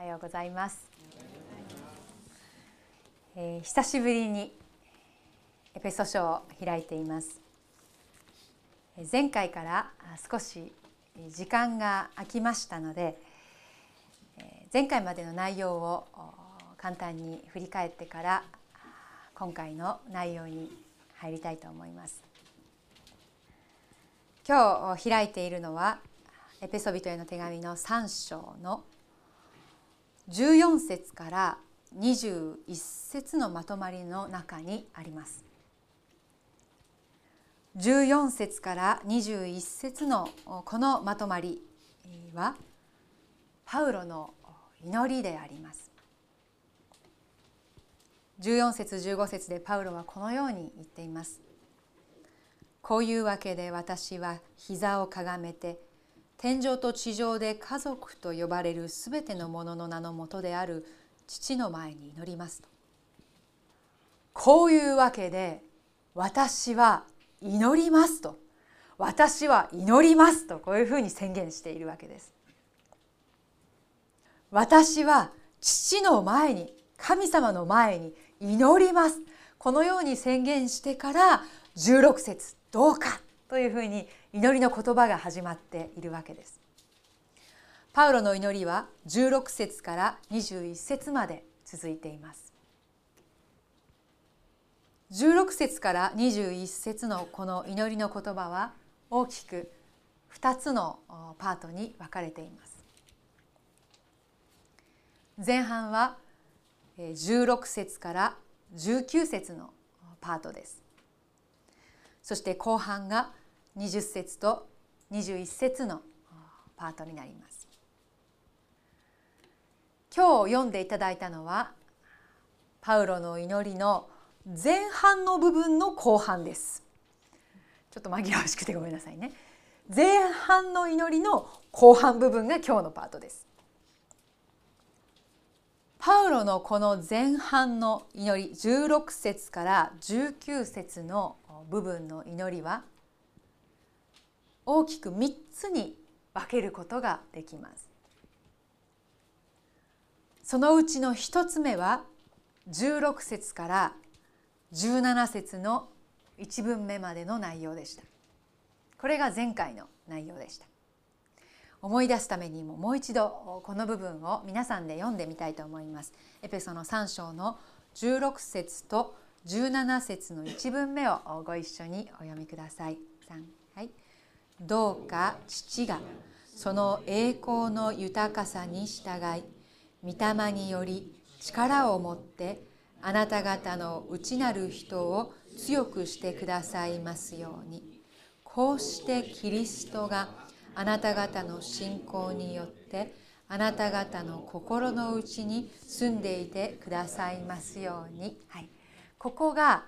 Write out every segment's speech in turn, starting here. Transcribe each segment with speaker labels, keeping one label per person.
Speaker 1: おはようございます、えー、久しぶりにエペソ書を開いています。前回から少し時間が空きましたので前回までの内容を簡単に振り返ってから今回の内容に入りたいと思います。今日開いているのはエペソビトへの手紙の3章の14節から21節のまとまりの中にあります。14節から21節のこのまとまりはパウロの祈りであります。14節15節でパウロはこのように言っています。こういうわけで私は膝をかがめて天上と地上で家族と呼ばれるすべてのものの名のもとである父の前に祈りますと。こういうわけで私は祈りますと。私は祈りますとこういうふうに宣言しているわけです。私は父の前に神様の前に祈ります。このように宣言してから16節どうか。というふうに祈りの言葉が始まっているわけです。パウロの祈りは16節から21節まで続いています。16節から21節のこの祈りの言葉は大きく2つのパートに分かれています。前半は16節から19節のパートです。そして後半が20節と21節のパートになります。今日読んでいただいたのはパウロの祈りの前半の部分の後半です。ちょっと紛らわしくてごめんなさいね。前半の祈りの後半部分が今日のパートです。パウロのこの前半の祈り16節から19節の部分の祈りは大きく3つに分けることができます。そのうちの1つ目は16節から17節の1文目までの内容でした。これが前回の内容でした。思い出すためにももう一度この部分を皆さんで読んでみたいと思います。エペソの3章の16節と17節の1文目をご一緒にお読みください。3はい。どうか父がその栄光の豊かさに従い御霊により力を持ってあなた方の内なる人を強くしてくださいますように。こうしてキリストがあなた方の信仰によってあなた方の心の内に住んでいてくださいますように、はい、ここが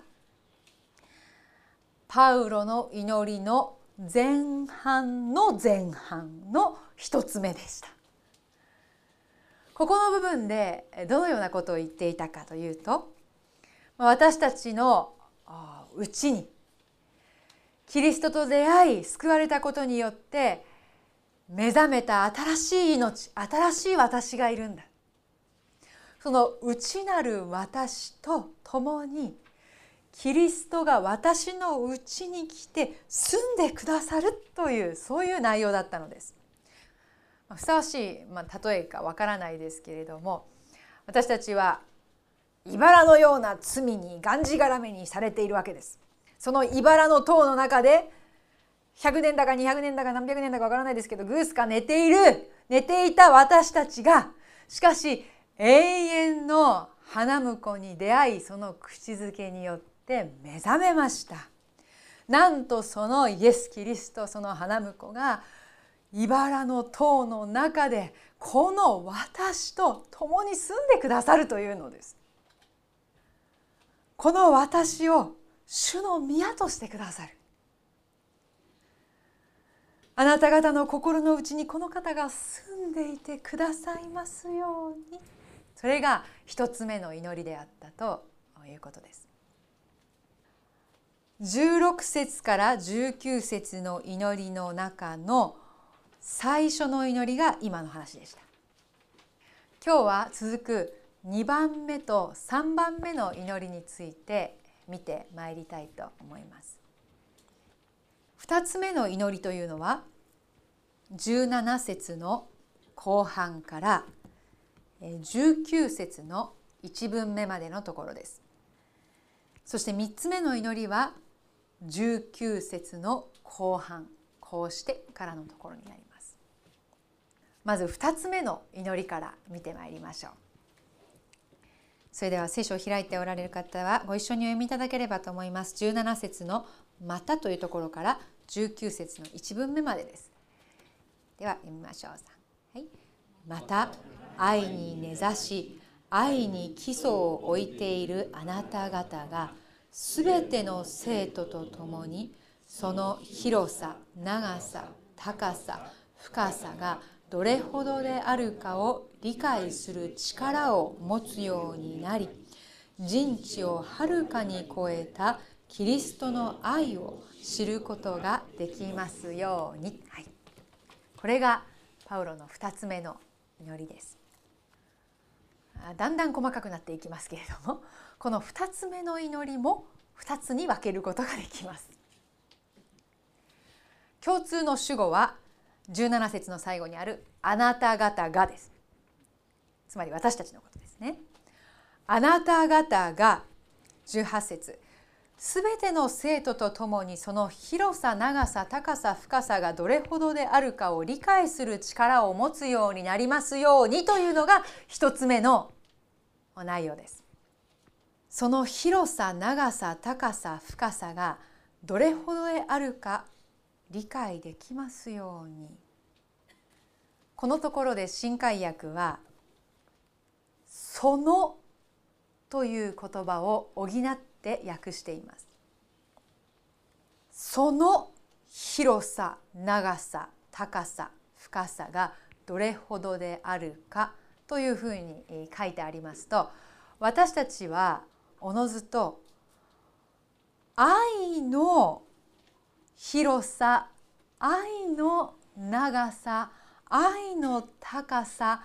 Speaker 1: パウロの祈りの前半の前半の一つ目でした。ここの部分でどのようなことを言っていたかというと私たちのうちにキリストと出会い救われたことによって目覚めた新しい命新しい私がいるんだ。その内なる私と共にキリストが私のうちに来て住んでくださるというそういう内容だったのです。ふさわしい、まあ、例えかわからないですけれども私たちは茨のような罪にがんじがらめにされているわけです。その茨の塔の中で100年だか200年だか何百年だかわからないですけどグースか寝ている寝ていた私たちがしかし永遠の花婿に出会いその口づけによってって目覚めました。なんとそのイエス・キリストその花婿が茨の塔の中でこの私と共に住んでくださるというのです。この私を主の宮としてくださる。あなた方の心の内にこの方が住んでいてくださいますように。それが一つ目の祈りであったということです。16節から19節の祈りの中の最初の祈りが今の話でした。今日は続く2番目と3番目の祈りについて見てまいりたいと思います。2つ目の祈りというのは17節の後半から19節の1文目までのところです。そして3つ目の祈りは19節の後半こうしてからのところになります。まず2つ目の祈りから見てまいりましょう。それでは聖書を開いておられる方はご一緒にお読みいただければと思います。17節のまたというところから19節の1文目までです。では読みましょうはい、また愛に根ざし愛に基礎を置いているあなた方がすべての生徒と共にその広さ長さ高さ深さがどれほどであるかを理解する力を持つようになり人知をはるかに超えたキリストの愛を知ることができますように、はい、これがパウロの2つ目の祈りです。だんだん細かくなっていきますけれども。この2つ目の祈りも2つに分けることができます。共通の主語は17節の最後にあるあなた方がです。つまり私たちのことですね。あなた方が18節すべての生徒とともにその広さ長さ高さ深さがどれほどであるかを理解する力を持つようになりますようにというのが一つ目の内容です。その広さ長さ高さ深さがどれほどであるか理解できますようにこのところで新海訳は「その」という言葉を補って訳しています。その広さ長さ高さ深さがどれほどであるかというふうに書いてありますと私たちはおのずと愛の広さ愛の長さ愛の高さ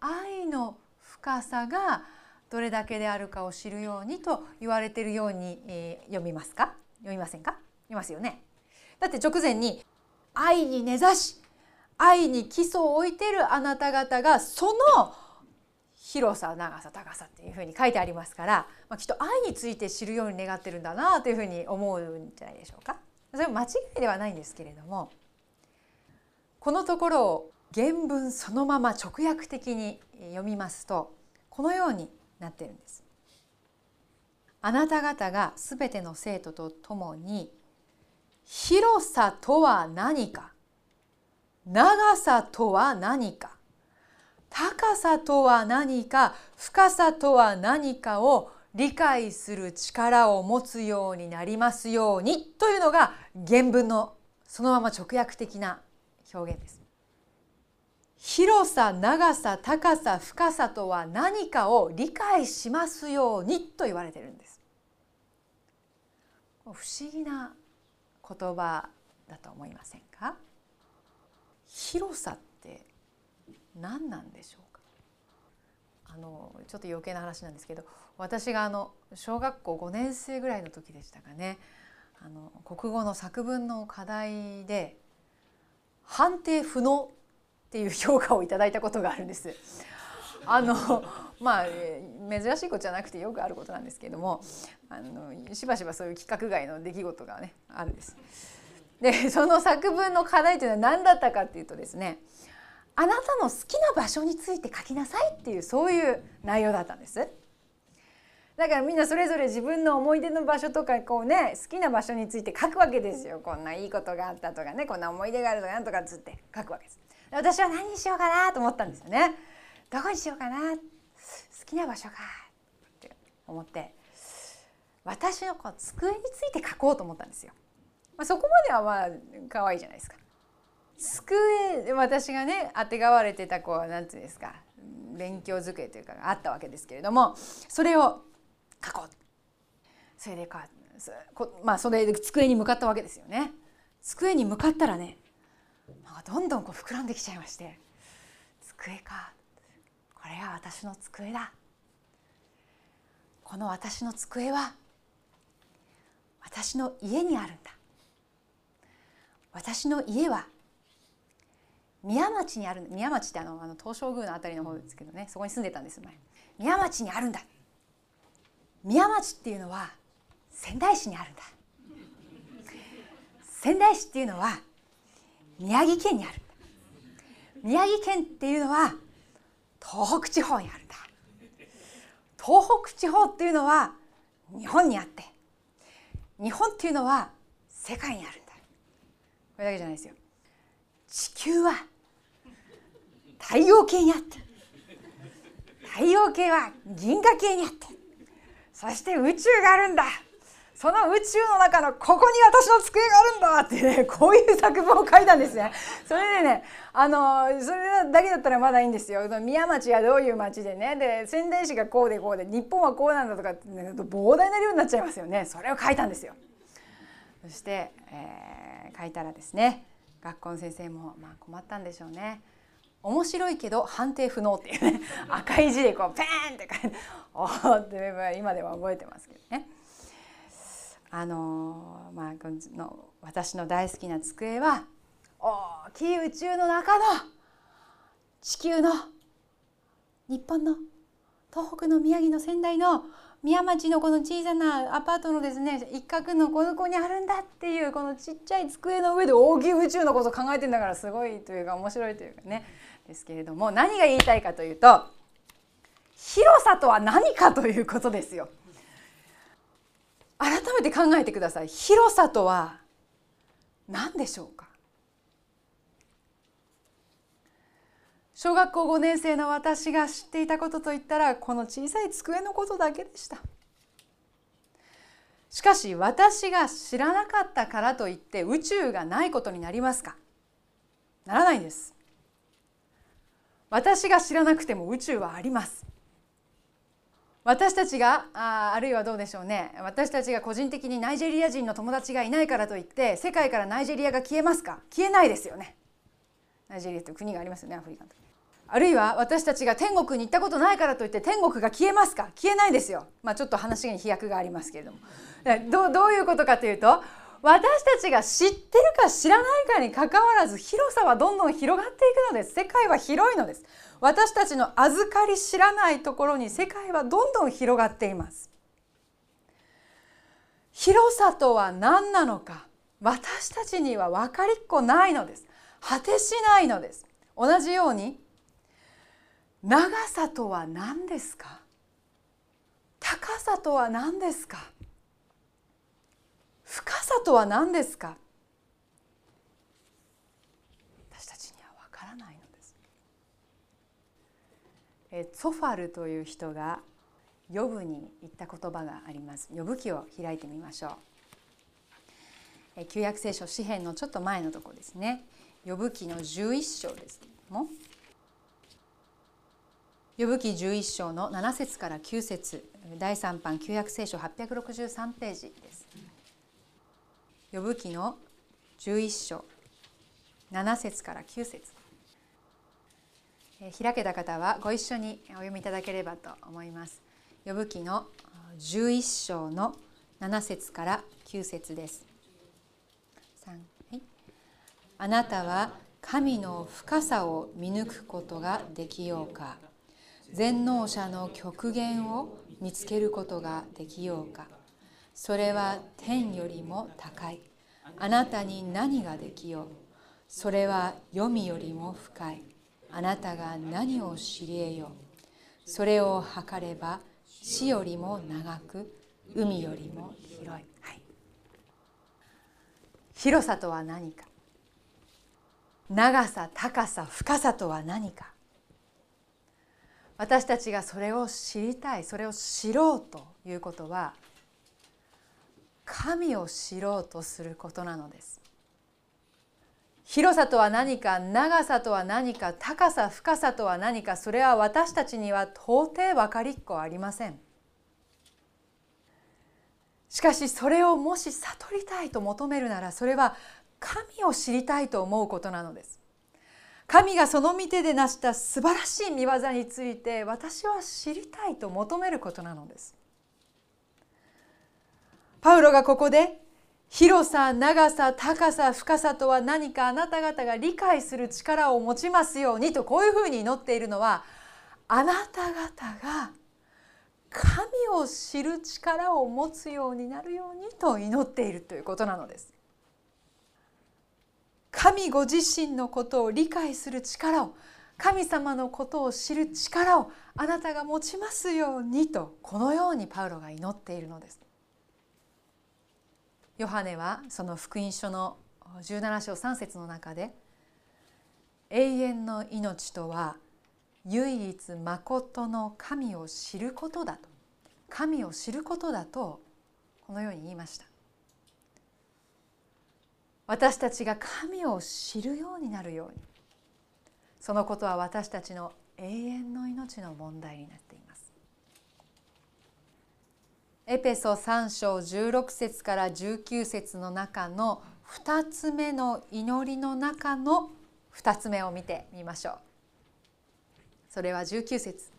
Speaker 1: 愛の深さがどれだけであるかを知るようにと言われているように、えー、読みますか？読みませんか？読みますよね。だって直前に愛に根ざし愛に基礎を置いているあなた方がその広さ長さ高さっていうふうに書いてありますから、まあ、きっと愛について知るように願ってるんだなというふうに思うんじゃないでしょうか。それは間違いではないんですけれどもこのところを原文そのまま直訳的に読みますとこのようになってるんです。あなた方がすべての生徒と共に広さとは何か長さとは何か高さとは何か深さとは何かを理解する力を持つようになりますようにというのが原文のそのまま直訳的な表現です。広さ長さ高さ深さとは何かを理解しますようにと言われてるんです。不思議な言葉だと思いませんか？広さ何なんでしょうか？あのちょっと余計な話なんですけど私があの小学校5年生ぐらいの時でしたかねあの国語の作文の課題で判定不能っていう評価をいただいたことがあるんです。あのまあ珍しいことじゃなくてよくあることなんですけどもあのしばしばそういう規格外の出来事がねあるんです。でその作文の課題というのは何だったかっていうとですねあなたの好きな場所について書きなさいっていうそういう内容だったんです。だからみんなそれぞれ自分の思い出の場所とかこうね好きな場所について書くわけですよ。こんないいことがあったとかねこんな思い出があるとかなんとかつって書くわけです。私は何にしようかなと思ったんですよね。どこにしようかな。好きな場所かって思って。私のこう机について書こうと思ったんですよ、まあ、そこまではまあ可愛いじゃないですか。机私がねあてがわれてたこうなんていうんですか勉強机というかあったわけですけれどもそれを書こう。それでかまあそれで机に向かったわけですよね。机に向かったらねなんかどんどんこう膨らんできちゃいまして机か。これが私の机だ。この私の机は私の家にあるんだ。私の家は宮町にある宮町ってあのあの東照宮の辺りの方ですけどね。そこに住んでたんです前。宮町にあるんだ。宮町っていうのは仙台市にあるんだ。仙台市っていうのは宮城県にある宮城県っていうのは東北地方にあるんだ。東北地方っていうのは日本にあって。日本っていうのは世界にあるんだ。これだけじゃないですよ。地球は太陽系にあって太陽系は銀河系にあってそして宇宙があるんだその宇宙の中のここに私の机があるんだってねこういう作文を書いたんですね。それでねあのそれだけだったらまだいいんですよ。宮町はどういう町でねで仙台市がこうでこうで日本はこうなんだとかって膨大な量になっちゃいますよね。それを書いたんですよ。そして、えー、書いたらですね学校の先生もまあ困ったんでしょうね。面白いけど判定不能っていうね赤い字でこうペーンって書いておおって今では覚えてますけどね。あのまあの私の大好きな机は大きい宇宙の中の地球の日本の東北の宮城の仙台の宮町のこの小さなアパートのですね一角のこの子にあるんだっていうこのちっちゃい机の上で大きい宇宙のこと考えてんだからすごいというか面白いというかねですけれども何が言いたいかというと広さとは何かということですよ。改めて考えてください広さとは何でしょうか？小学校5年生の私が知っていたことといったらこの小さい机のことだけでした。しかし私が知らなかったからといって宇宙がないことになりますか？ならないんです。私が知らなくても宇宙はあります。私たちがああるいはどうでしょうね。私たちが個人的にナイジェリア人の友達がいないからといって世界からナイジェリアが消えますか？消えないですよね。ナイジェリアという国がありますよねアフリカのあるいは私たちが天国に行ったことないからといって天国が消えますか？消えないですよ。まあちょっと話に飛躍がありますけれども。どどういうことかというと私たちが知ってるか知らないかにかかわらず広さはどんどん広がっていくのです。世界は広いのです。私たちの預かり知らないところに世界はどんどん広がっています。広さとは何なのか？私たちには分かりっこないのです。果てしないのです。同じように長さとは何ですか？高さとは何ですか？深さとは何ですか？私たちには分からないのです。えソファルという人がヨブに言った言葉があります。ヨブ記を開いてみましょう。え旧約聖書詩篇のちょっと前のとこですね。ヨブ記の11章ですけれども。ヨブ記11章の7節から9節第3版旧約聖書863ページですヨブ記の11章7節から9節開けた方はご一緒にお読みいただければと思います。呼ぶ記の11章の7節から9節です。はい、あなたは神の深さを見抜くことができようか全能者の極限を見つけることができようか。それは天よりも高い。あなたに何ができよう。それは読みよりも深い。あなたが何を知り得よう。それを測れば死よりも長く海よりも広い、はい、広さとは何か。長さ高さ深さとは何か。私たちがそれを知りたいそれを知ろうということは神を知ろうとすることなのです。広さとは何か長さとは何か高さ深さとは何かそれは私たちには到底分かりっこありません。しかしそれをもし悟りたいと求めるならそれは神を知りたいと思うことなのです。神がその御手で成した素晴らしい見業について私は知りたいと求めることなのですパウロがここで広さ長さ高さ深さとは何かあなた方が理解する力を持ちますようにとこういうふうに祈っているのはあなた方が神を知る力を持つようになるようにと祈っているということなのです。神ご自身のことを理解する力を神様のことを知る力をあなたが持ちますようにとこのようにパウロが祈っているのです。ヨハネはその福音書の17章3節の中で永遠の命とは唯一まことの神を知ることだと神を知ることだとこのように言いました私たちが神を知るようになるように。そのことは私たちの永遠の命の問題になっています。エペソ3章16節から19節の中の2つ目の祈りの中の2つ目を見てみましょう。それは19節。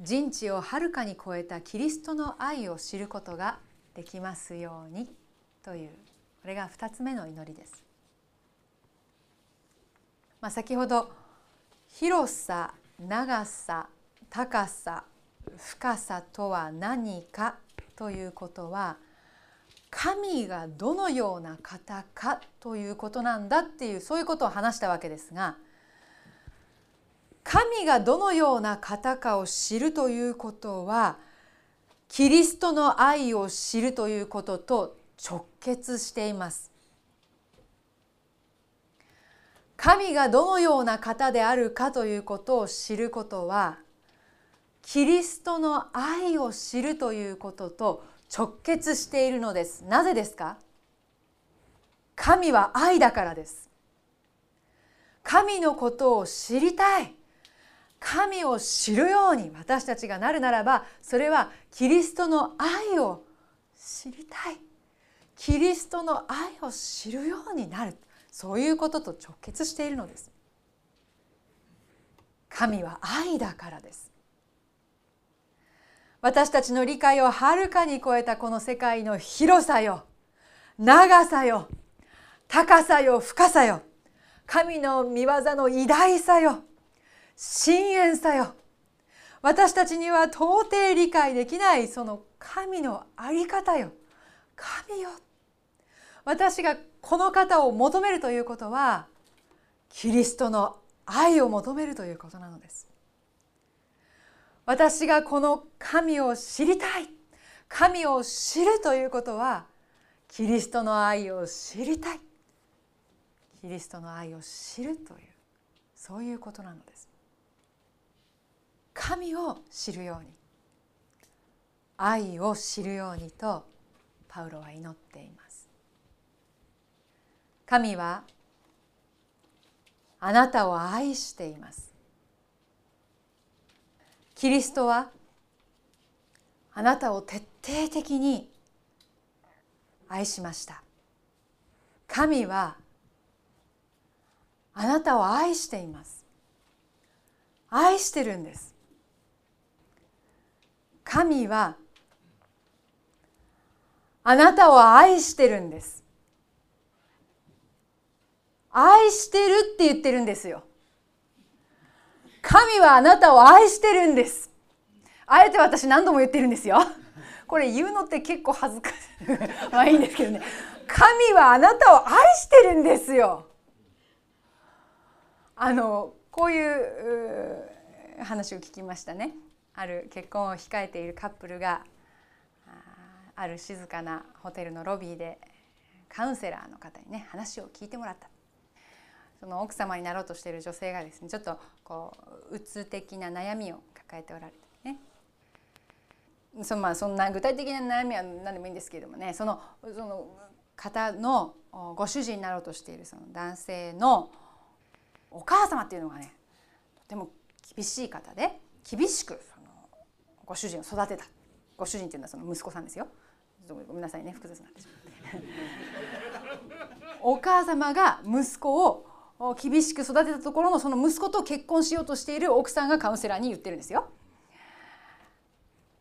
Speaker 1: 人知をはるかに超えたキリストの愛を知ることができますようにという。これが2つ目の祈りです。まあ、先ほど広さ長さ高さ深さとは何かということは神がどのような方かということなんだっていうそういうことを話したわけですが神がどのような方かを知るということはキリストの愛を知るということと直結しています。神がどのような方であるかということを知ることはキリストの愛を知るということと直結しているのです。なぜですか？神は愛だからです。神のことを知りたい。神を知るように私たちがなるならばそれはキリストの愛を知りたい。キリストの愛を知るようになる。そういうことと直結しているのです。神は愛だからです。私たちの理解をはるかに超えたこの世界の広さよ長さよ高さよ深さよ神の御業の偉大さよ深淵さよ。私たちには到底理解できないその神の在り方よ。神よ私がこの方を求めるということはキリストの愛を求めるということなのです。私がこの神を知りたい神を知るということはキリストの愛を知りたいキリストの愛を知るというそういうことなのです。神を知るように愛を知るようにとパウロは祈っています。神はあなたを愛しています。キリストはあなたを徹底的に愛しました。神はあなたを愛しています。愛してるんです。神はあなたを愛してるんです。愛してるって言ってるんですよ。神はあなたを愛してるんです。あえて私何度も言ってるんですよ。これ言うのって結構恥ずかしい。まあいいんですけどね。神はあなたを愛してるんですよ。あのこういう話を聞きましたね。ある結婚を控えているカップルがある静かなホテルのロビーでカウンセラーの方にね話を聞いてもらった。その奥様になろうとしている女性がですねちょっとこううつ的な悩みを抱えておられてね。そ,、まあ、そんな具体的な悩みは何でもいいんですけれどもね。そのその方のご主人になろうとしているその男性のお母様っていうのがねとても厳しい方で厳しくそのご主人を育てた。ご主人っていうのはその息子さんですよ。ごめんなさいね複雑なってしまって。お母様が息子を厳しく育てたところのその息子と結婚しようとしている奥さんがカウンセラーに言ってるんですよ。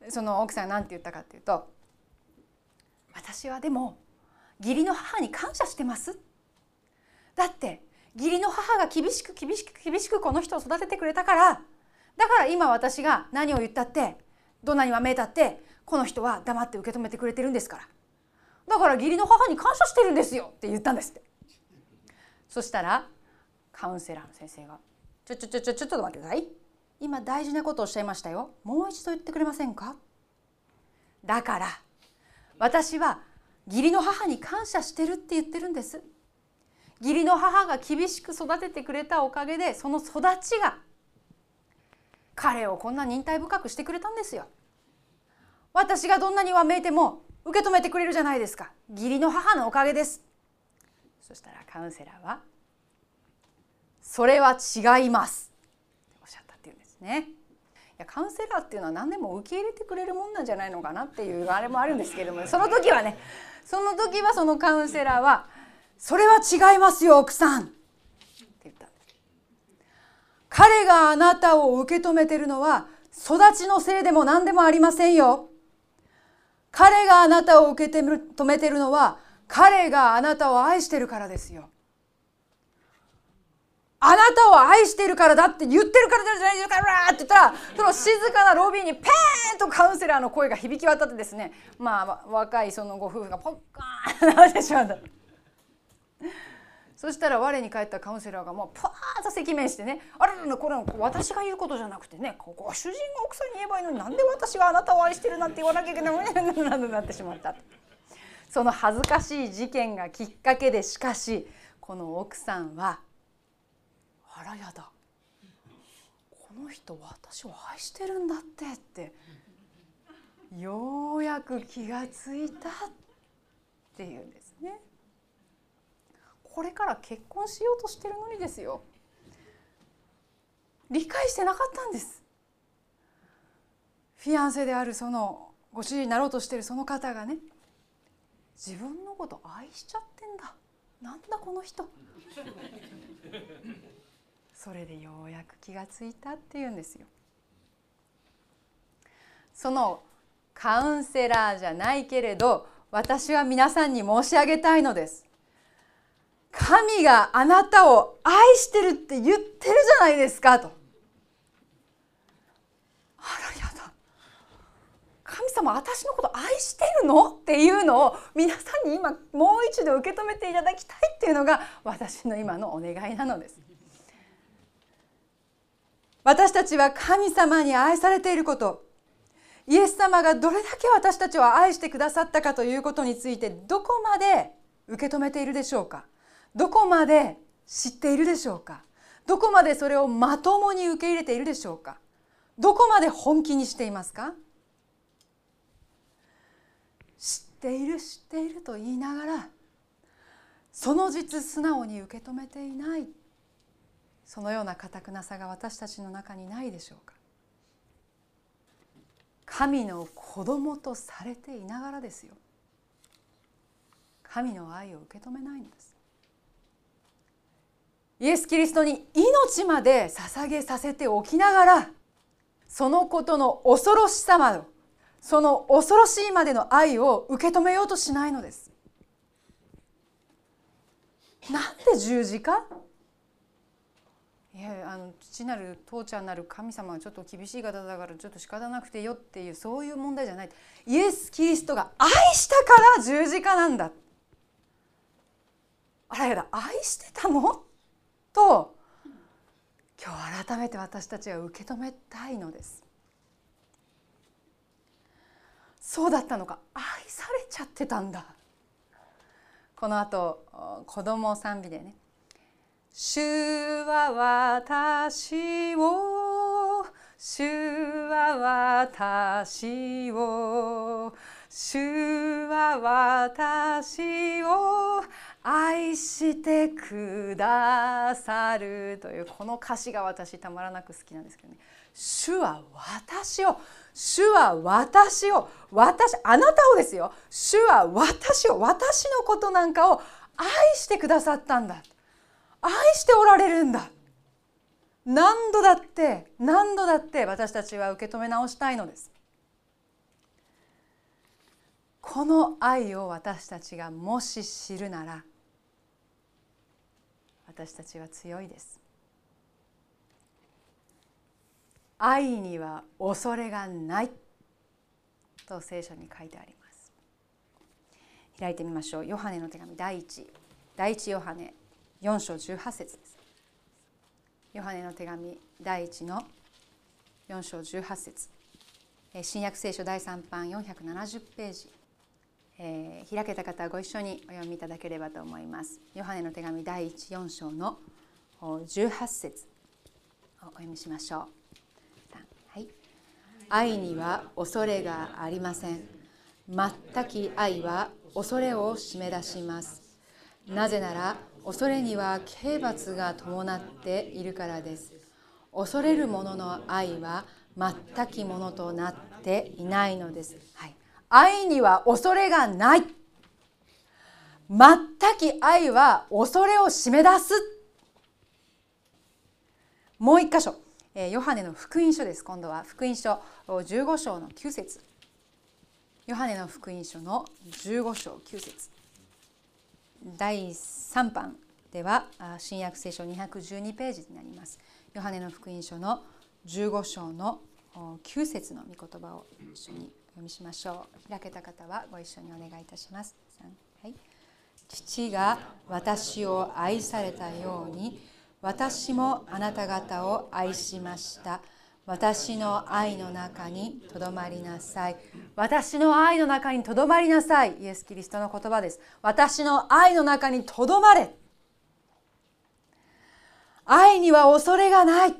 Speaker 1: その奥さんが何て言ったかっていうと「私はでも義理の母に感謝してます」だって義理の母が厳しく厳しく厳しくこの人を育ててくれたからだから今私が何を言ったってどんなにわめいたってこの人は黙って受け止めてくれてるんですから。だから義理の母に感謝してるんですよって言ったんですって。そしたらカウンセラーの先生が「ちょちょちょちょちょっと待ってください。今大事なことをおっしゃいましたよ。もう一度言ってくれませんか?」だから私は義理の母に感謝してるって言ってるんです。義理の母が厳しく育ててくれたおかげでその育ちが彼をこんな忍耐深くしてくれたんですよ。私がどんなにわめいても受け止めてくれるじゃないですか。義理の母のおかげです。そしたらカウンセラーはそれは違います。おっしゃったっていうんですね。いやカウンセラーっていうのは何でも受け入れてくれるもんなんじゃないのかなっていうあれもあるんですけれどもその時はねその時はそのカウンセラーは「それは違いますよ奥さん」って言ったんです。彼があなたを受け止めてるのは育ちのせいでも何でもありませんよ。彼があなたを受け止めてるのは彼があなたを愛してるからですよ。あなたを愛してるからだって言ってるからじゃないですか。って言ったらその静かなロビーにペーンとカウンセラーの声が響き渡ってですね。まあ若いそのご夫婦がポッカーンなってしまった。そしたら我に返ったカウンセラーがもうパーッと赤面してね「あれこれ私が言うことじゃなくてねここ主人が奥さんに言えばいいのになんで私があなたを愛してるなんて言わなきゃいけないのになってしまった」その恥ずかしい事件がきっかけでしかしこの奥さんは「らやだ。この人私を愛してるんだって」ってようやく気がついたっていうんですね。これから結婚しようとしてるのにですよ。理解してなかったんです。フィアンセであるそのご主人になろうとしてるその方がね自分のこと愛しちゃってんだ。なんだこの人。それでようやく気がついたっていうんですよ。そのカウンセラーじゃないけれど私は皆さんに申し上げたいのです。神があなたを愛してるって言ってるじゃないですかと。あらやだ。神様私のこと愛してるの？っていうのを皆さんに今もう一度受け止めていただきたいっていうのが私の今のお願いなのです。私たちは神様に愛されていること。イエス様がどれだけ私たちを愛してくださったかということについてどこまで受け止めているでしょうか。どこまで知っているでしょうか。どこまでそれをまともに受け入れているでしょうか。どこまで本気にしていますか。知っている知っていると言いながらその実素直に受け止めていない。そのようなかたくなさが私たちの中にないでしょうか。神の子供とされていながらですよ。神の愛を受け止めないのです。イエス・キリストに命まで捧げさせておきながらそのことの恐ろしさまでその恐ろしいまでの愛を受け止めようとしないのです。なんで十字架？いやあの父なる父ちゃんなる神様はちょっと厳しい方だからちょっと仕方なくてよっていうそういう問題じゃない。イエス・キリストが愛したから十字架なんだ。あらやだ。愛してたの？と今日改めて私たちは受け止めたいのです。そうだったのか。愛されちゃってたんだ。この後子供賛美でね「主は私を主は私を主は私を愛してくださるというこの歌詞が私たまらなく好きなんですけどね。主は私を主は私を私あなたをですよ。主は私を私のことなんかを愛してくださったんだ。愛しておられるんだ。何度だって何度だって私たちは受け止め直したいのです。この愛を私たちがもし知るなら私たちは強いです。愛には恐れがない。と聖書に書いてあります。開いてみましょう。ヨハネの手紙第一。第一ヨハネ。4章18節です。ヨハネの手紙第一の4章18節。新約聖書第3版470ページ、えー、開けた方はご一緒にお読みいただければと思います。ヨハネの手紙第14章の18節。をお読みしましょう。はい。愛には恐れがありません。全き愛は恐れを締め出します。なぜなら恐れには刑罰が伴っているからです。恐れる者の愛は全きものとなっていないのです、はい、愛には恐れがない。全き愛は恐れを締め出す。もう一箇所。ヨハネの福音書です。今度は福音書15章の9節。ヨハネの福音書の15章9節。第3版では新約聖書212ページになります。ヨハネの福音書の15章の9節の御言葉を一緒に読みしましょう。開けた方はご一緒にお願いいたします、はい、父が私を愛されたように私もあなた方を愛しました。私の愛の中にとどまりなさい。私の愛の中にとどまりなさい。イエス・キリストの言葉です。私の愛の中にとどまれ。愛には恐れがない。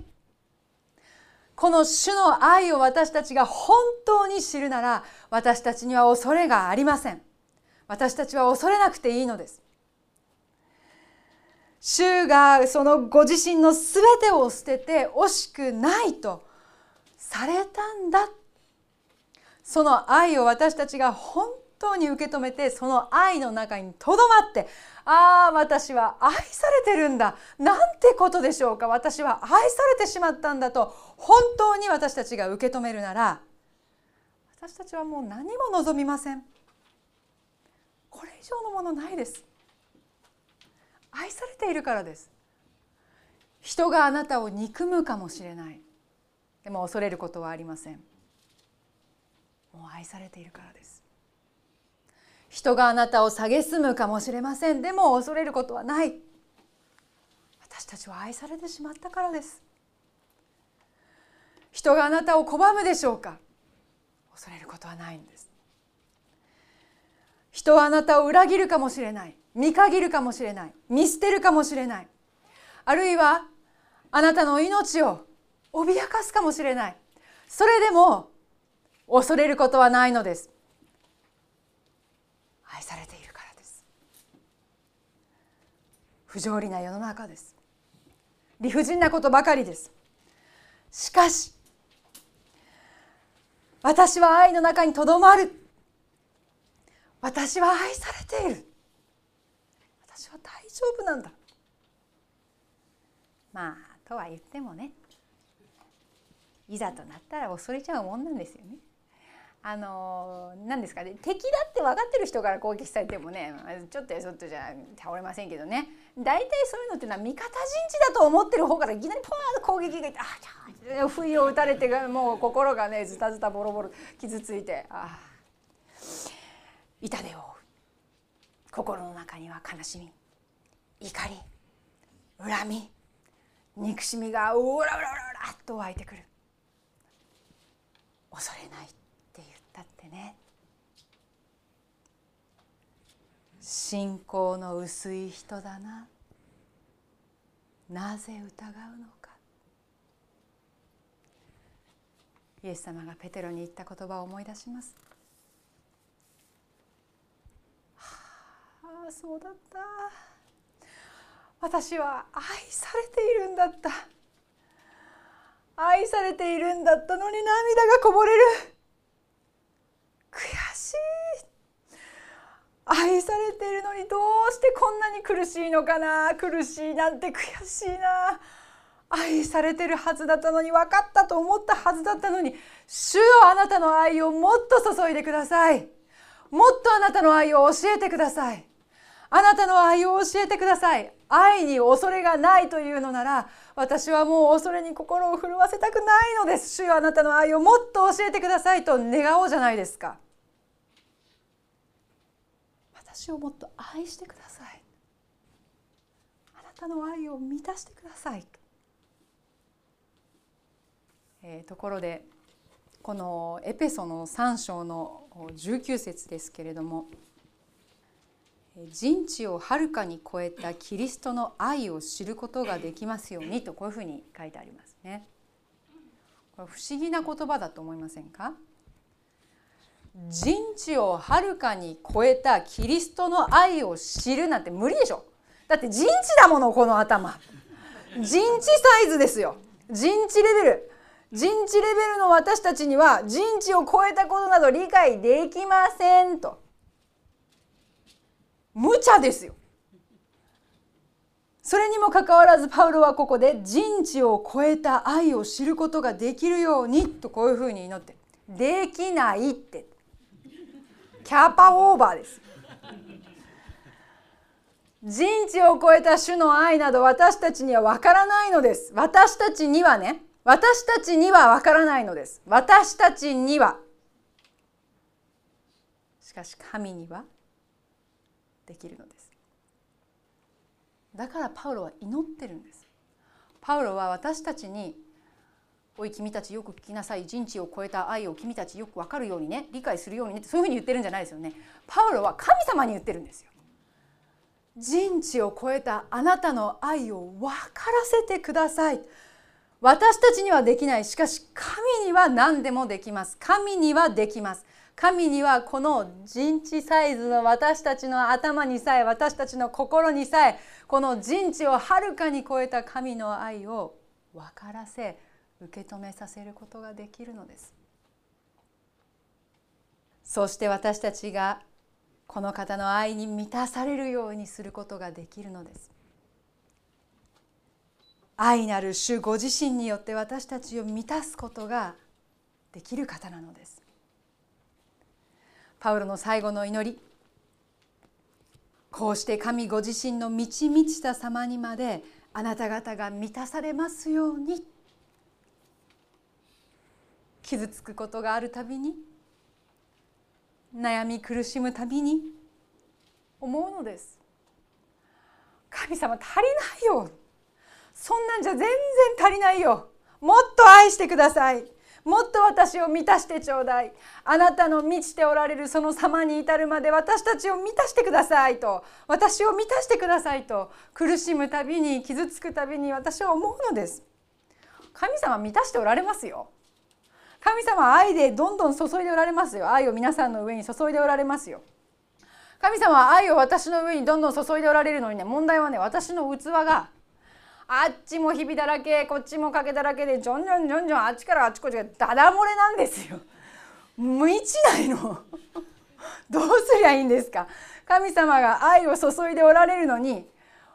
Speaker 1: この主の愛を私たちが本当に知るなら私たちには恐れがありません。私たちは恐れなくていいのです。主がそのご自身の全てを捨てて惜しくないとされたんだ。その愛を私たちが本当に受け止めてその愛の中にとどまってああ私は愛されてるんだ。なんてことでしょうか。私は愛されてしまったんだと本当に私たちが受け止めるなら私たちはもう何も望みません。これ以上のものないです。愛されているからです。人があなたを憎むかもしれない。でも恐れることはありません。もう愛されているからです。人があなたを蔑むかもしれません。でも恐れることはない。私たちは愛されてしまったからです。人があなたを拒むでしょうか。恐れることはないんです。人はあなたを裏切るかもしれない。見限るかもしれない。見捨てるかもしれない。あるいはあなたの命を脅かすかもしれない。それでも恐れることはないのです。愛されているからです。不条理な世の中です。理不尽なことばかりです。しかし私は愛の中にとどまる。私は愛されている。私は大丈夫なんだ。まあとは言ってもね。いざとなったら恐れちゃうもんなんですよね。あの何ですかね。敵だって分かってる人から攻撃されてもねちょっとちょっとじゃ倒れませんけどね。大体そういうのっていうのは味方陣地だと思ってる方からいきなりポーンと攻撃がいってあ不意を打たれてもう心がねズタズタボロボロ傷ついてああ痛手を心の中には悲しみ怒り恨み憎しみがうらうらうらっと湧いてくる。恐れないって言ったってね。信仰の薄い人だな。なぜ疑うのか。イエス様がペテロに言った言葉を思い出します。はあそうだった。私は愛されているんだった。愛されているんだったのに涙がこぼれる。悔しい。愛されているのにどうしてこんなに苦しいのかな。苦しいなんて悔しいな。愛されてるはずだったのに分かったと思ったはずだったのに主よあなたの愛をもっと注いでください。もっとあなたの愛を教えてください。あなたの愛を教えてください。愛に恐れがないというのなら私はもう恐れに心を震わせたくないのです。主よあなたの愛をもっと教えてくださいと願おうじゃないですか。私をもっと愛してください。あなたの愛を満たしてください。えー、ところでこのエペソの3章の19節ですけれども人知をはるかに超えたキリストの愛を知ることができますようにとこういうふうに書いてありますね。これ不思議な言葉だと思いませんか？人知をはるかに超えたキリストの愛を知るなんて無理でしょ。だって人知だものこの頭。人知サイズですよ。人知レベル。人知レベルの私たちには人知を超えたことなど理解できませんと。無茶ですよ。それにもかかわらずパウロはここで人知を超えた愛を知ることができるようにとこういうふうに祈って。できないって。キャパオーバーです。人知を超えた種の愛など私たちには分からないのです。私たちにはね。私たちにはわからないのです。私たちには。しかし神にはできるのです。だからパウロは祈ってるんです。パウロは私たちに「おい君たちよく聞きなさい。人知を超えた愛を君たちよく分かるようにね理解するようにね」ってそういうふうに言ってるんじゃないですよね。パウロは神様に言ってるんですよ。人知を超えたあなたの愛を分からせてください。私たちにはできない。しかし神には何でもできます。神にはできます。神にはこの人知サイズの私たちの頭にさえ私たちの心にさえこの人知をはるかに超えた神の愛を分からせ受け止めさせることができるのです。そして私たちがこの方の愛に満たされるようにすることができるのです。愛なる主ご自身によって私たちを満たすことができる方なのです。パウロの最後の祈り。こうして神ご自身の満ち満ちた様にまであなた方が満たされますように。傷つくことがあるたびに悩み苦しむたびに思うのです。神様足りないよ。そんなんじゃ全然足りないよ。もっと愛してください。もっと私を満たしてちょうだい。あなたの満ちておられるその様に至るまで私たちを満たしてくださいと。私を満たしてくださいと。苦しむたびに傷つくたびに私は思うのです。神様満たしておられますよ。神様は愛でどんどん注いでおられますよ。愛を皆さんの上に注いでおられますよ。神様は愛を私の上にどんどん注いでおられるのにね問題はね私の器があっちもひびだらけこっちもかけだらけでじょんじょんじょんじょんあっちからあっちこっちがダダ漏れなんですよ。無一ないの。どうすりゃいいんですか。神様が愛を注いでおられるのに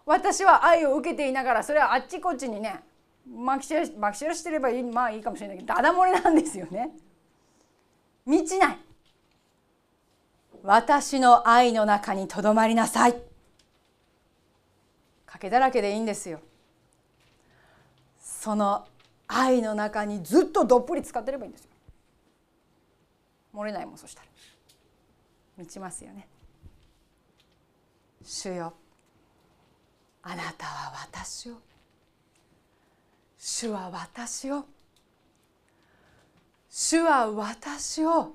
Speaker 1: 私は愛を受けていながらそれはあっちこっちにねまき散らしてればいいまあいいかもしれないけどダダ漏れなんですよね。満ちない。私の愛の中にとどまりなさい。かけだらけでいいんですよ。その愛の中にずっとどっぷり使ってればいいんですよ。漏れないもんそしたら。満ちますよね。主よ。あなたは私を。主は私を。主は私を。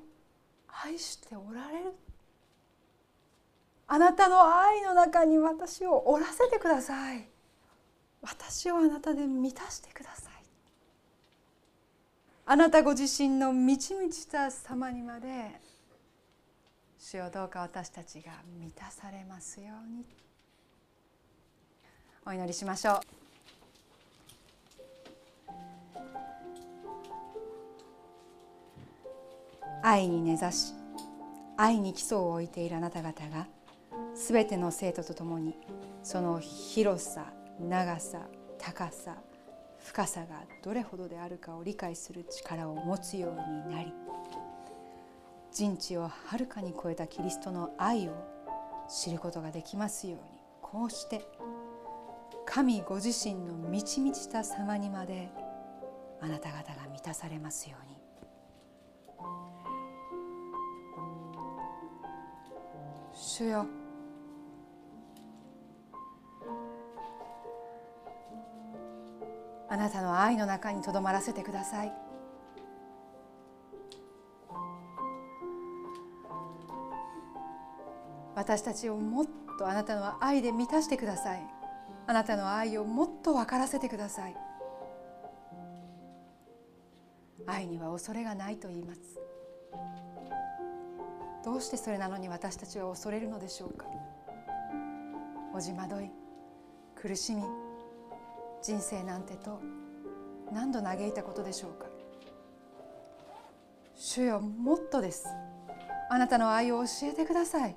Speaker 1: 愛しておられる。あなたの愛の中に私をおらせてください。私をあなたで満たしてください。あなたご自身の満ち満ちた様にまで主よどうか私たちが満たされますように。お祈りしましょう。愛に根ざし愛に基礎を置いているあなた方がすべての生徒と共にその広さ長さ高さ深さがどれほどであるかを理解する力を持つようになり人知をはるかに超えたキリストの愛を知ることができますようにこうして神ご自身の満ち満ちた様にまであなた方が満たされますように。主よあなたの愛の中にとどまらせてください。私たちをもっとあなたの愛で満たしてください。あなたの愛をもっと分からせてください。愛には恐れがないと言います。どうしてそれなのに私たちは恐れるのでしょうか。おじまどい苦しみ人生なんてと何度嘆いたことでしょうか？主よもっとです。あなたの愛を教えてください。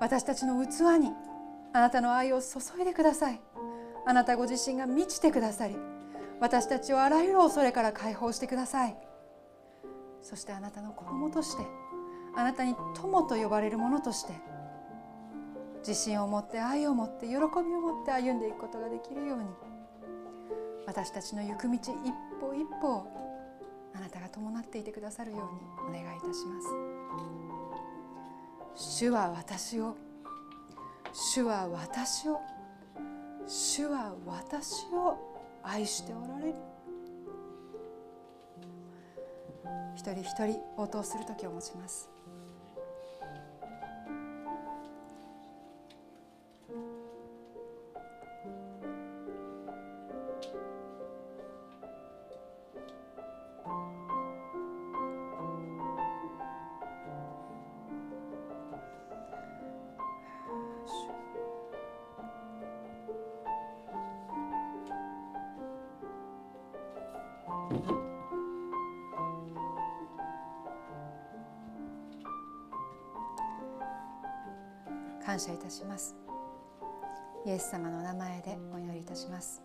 Speaker 1: 私たちの器にあなたの愛を注いでください。あなたご自身が満ちてくださり私たちをあらゆる恐れから解放してください。そしてあなたの子供としてあなたに友と呼ばれるものとして自信を持って愛を持って喜びを持って歩んでいくことができるように私たちの行く道一歩一歩あなたが伴っていてくださるようにお願いいたします。主は私を主は私を主は私を愛しておられる。一人一人応答する時を持ちます。様のお名前でお祈りいたします。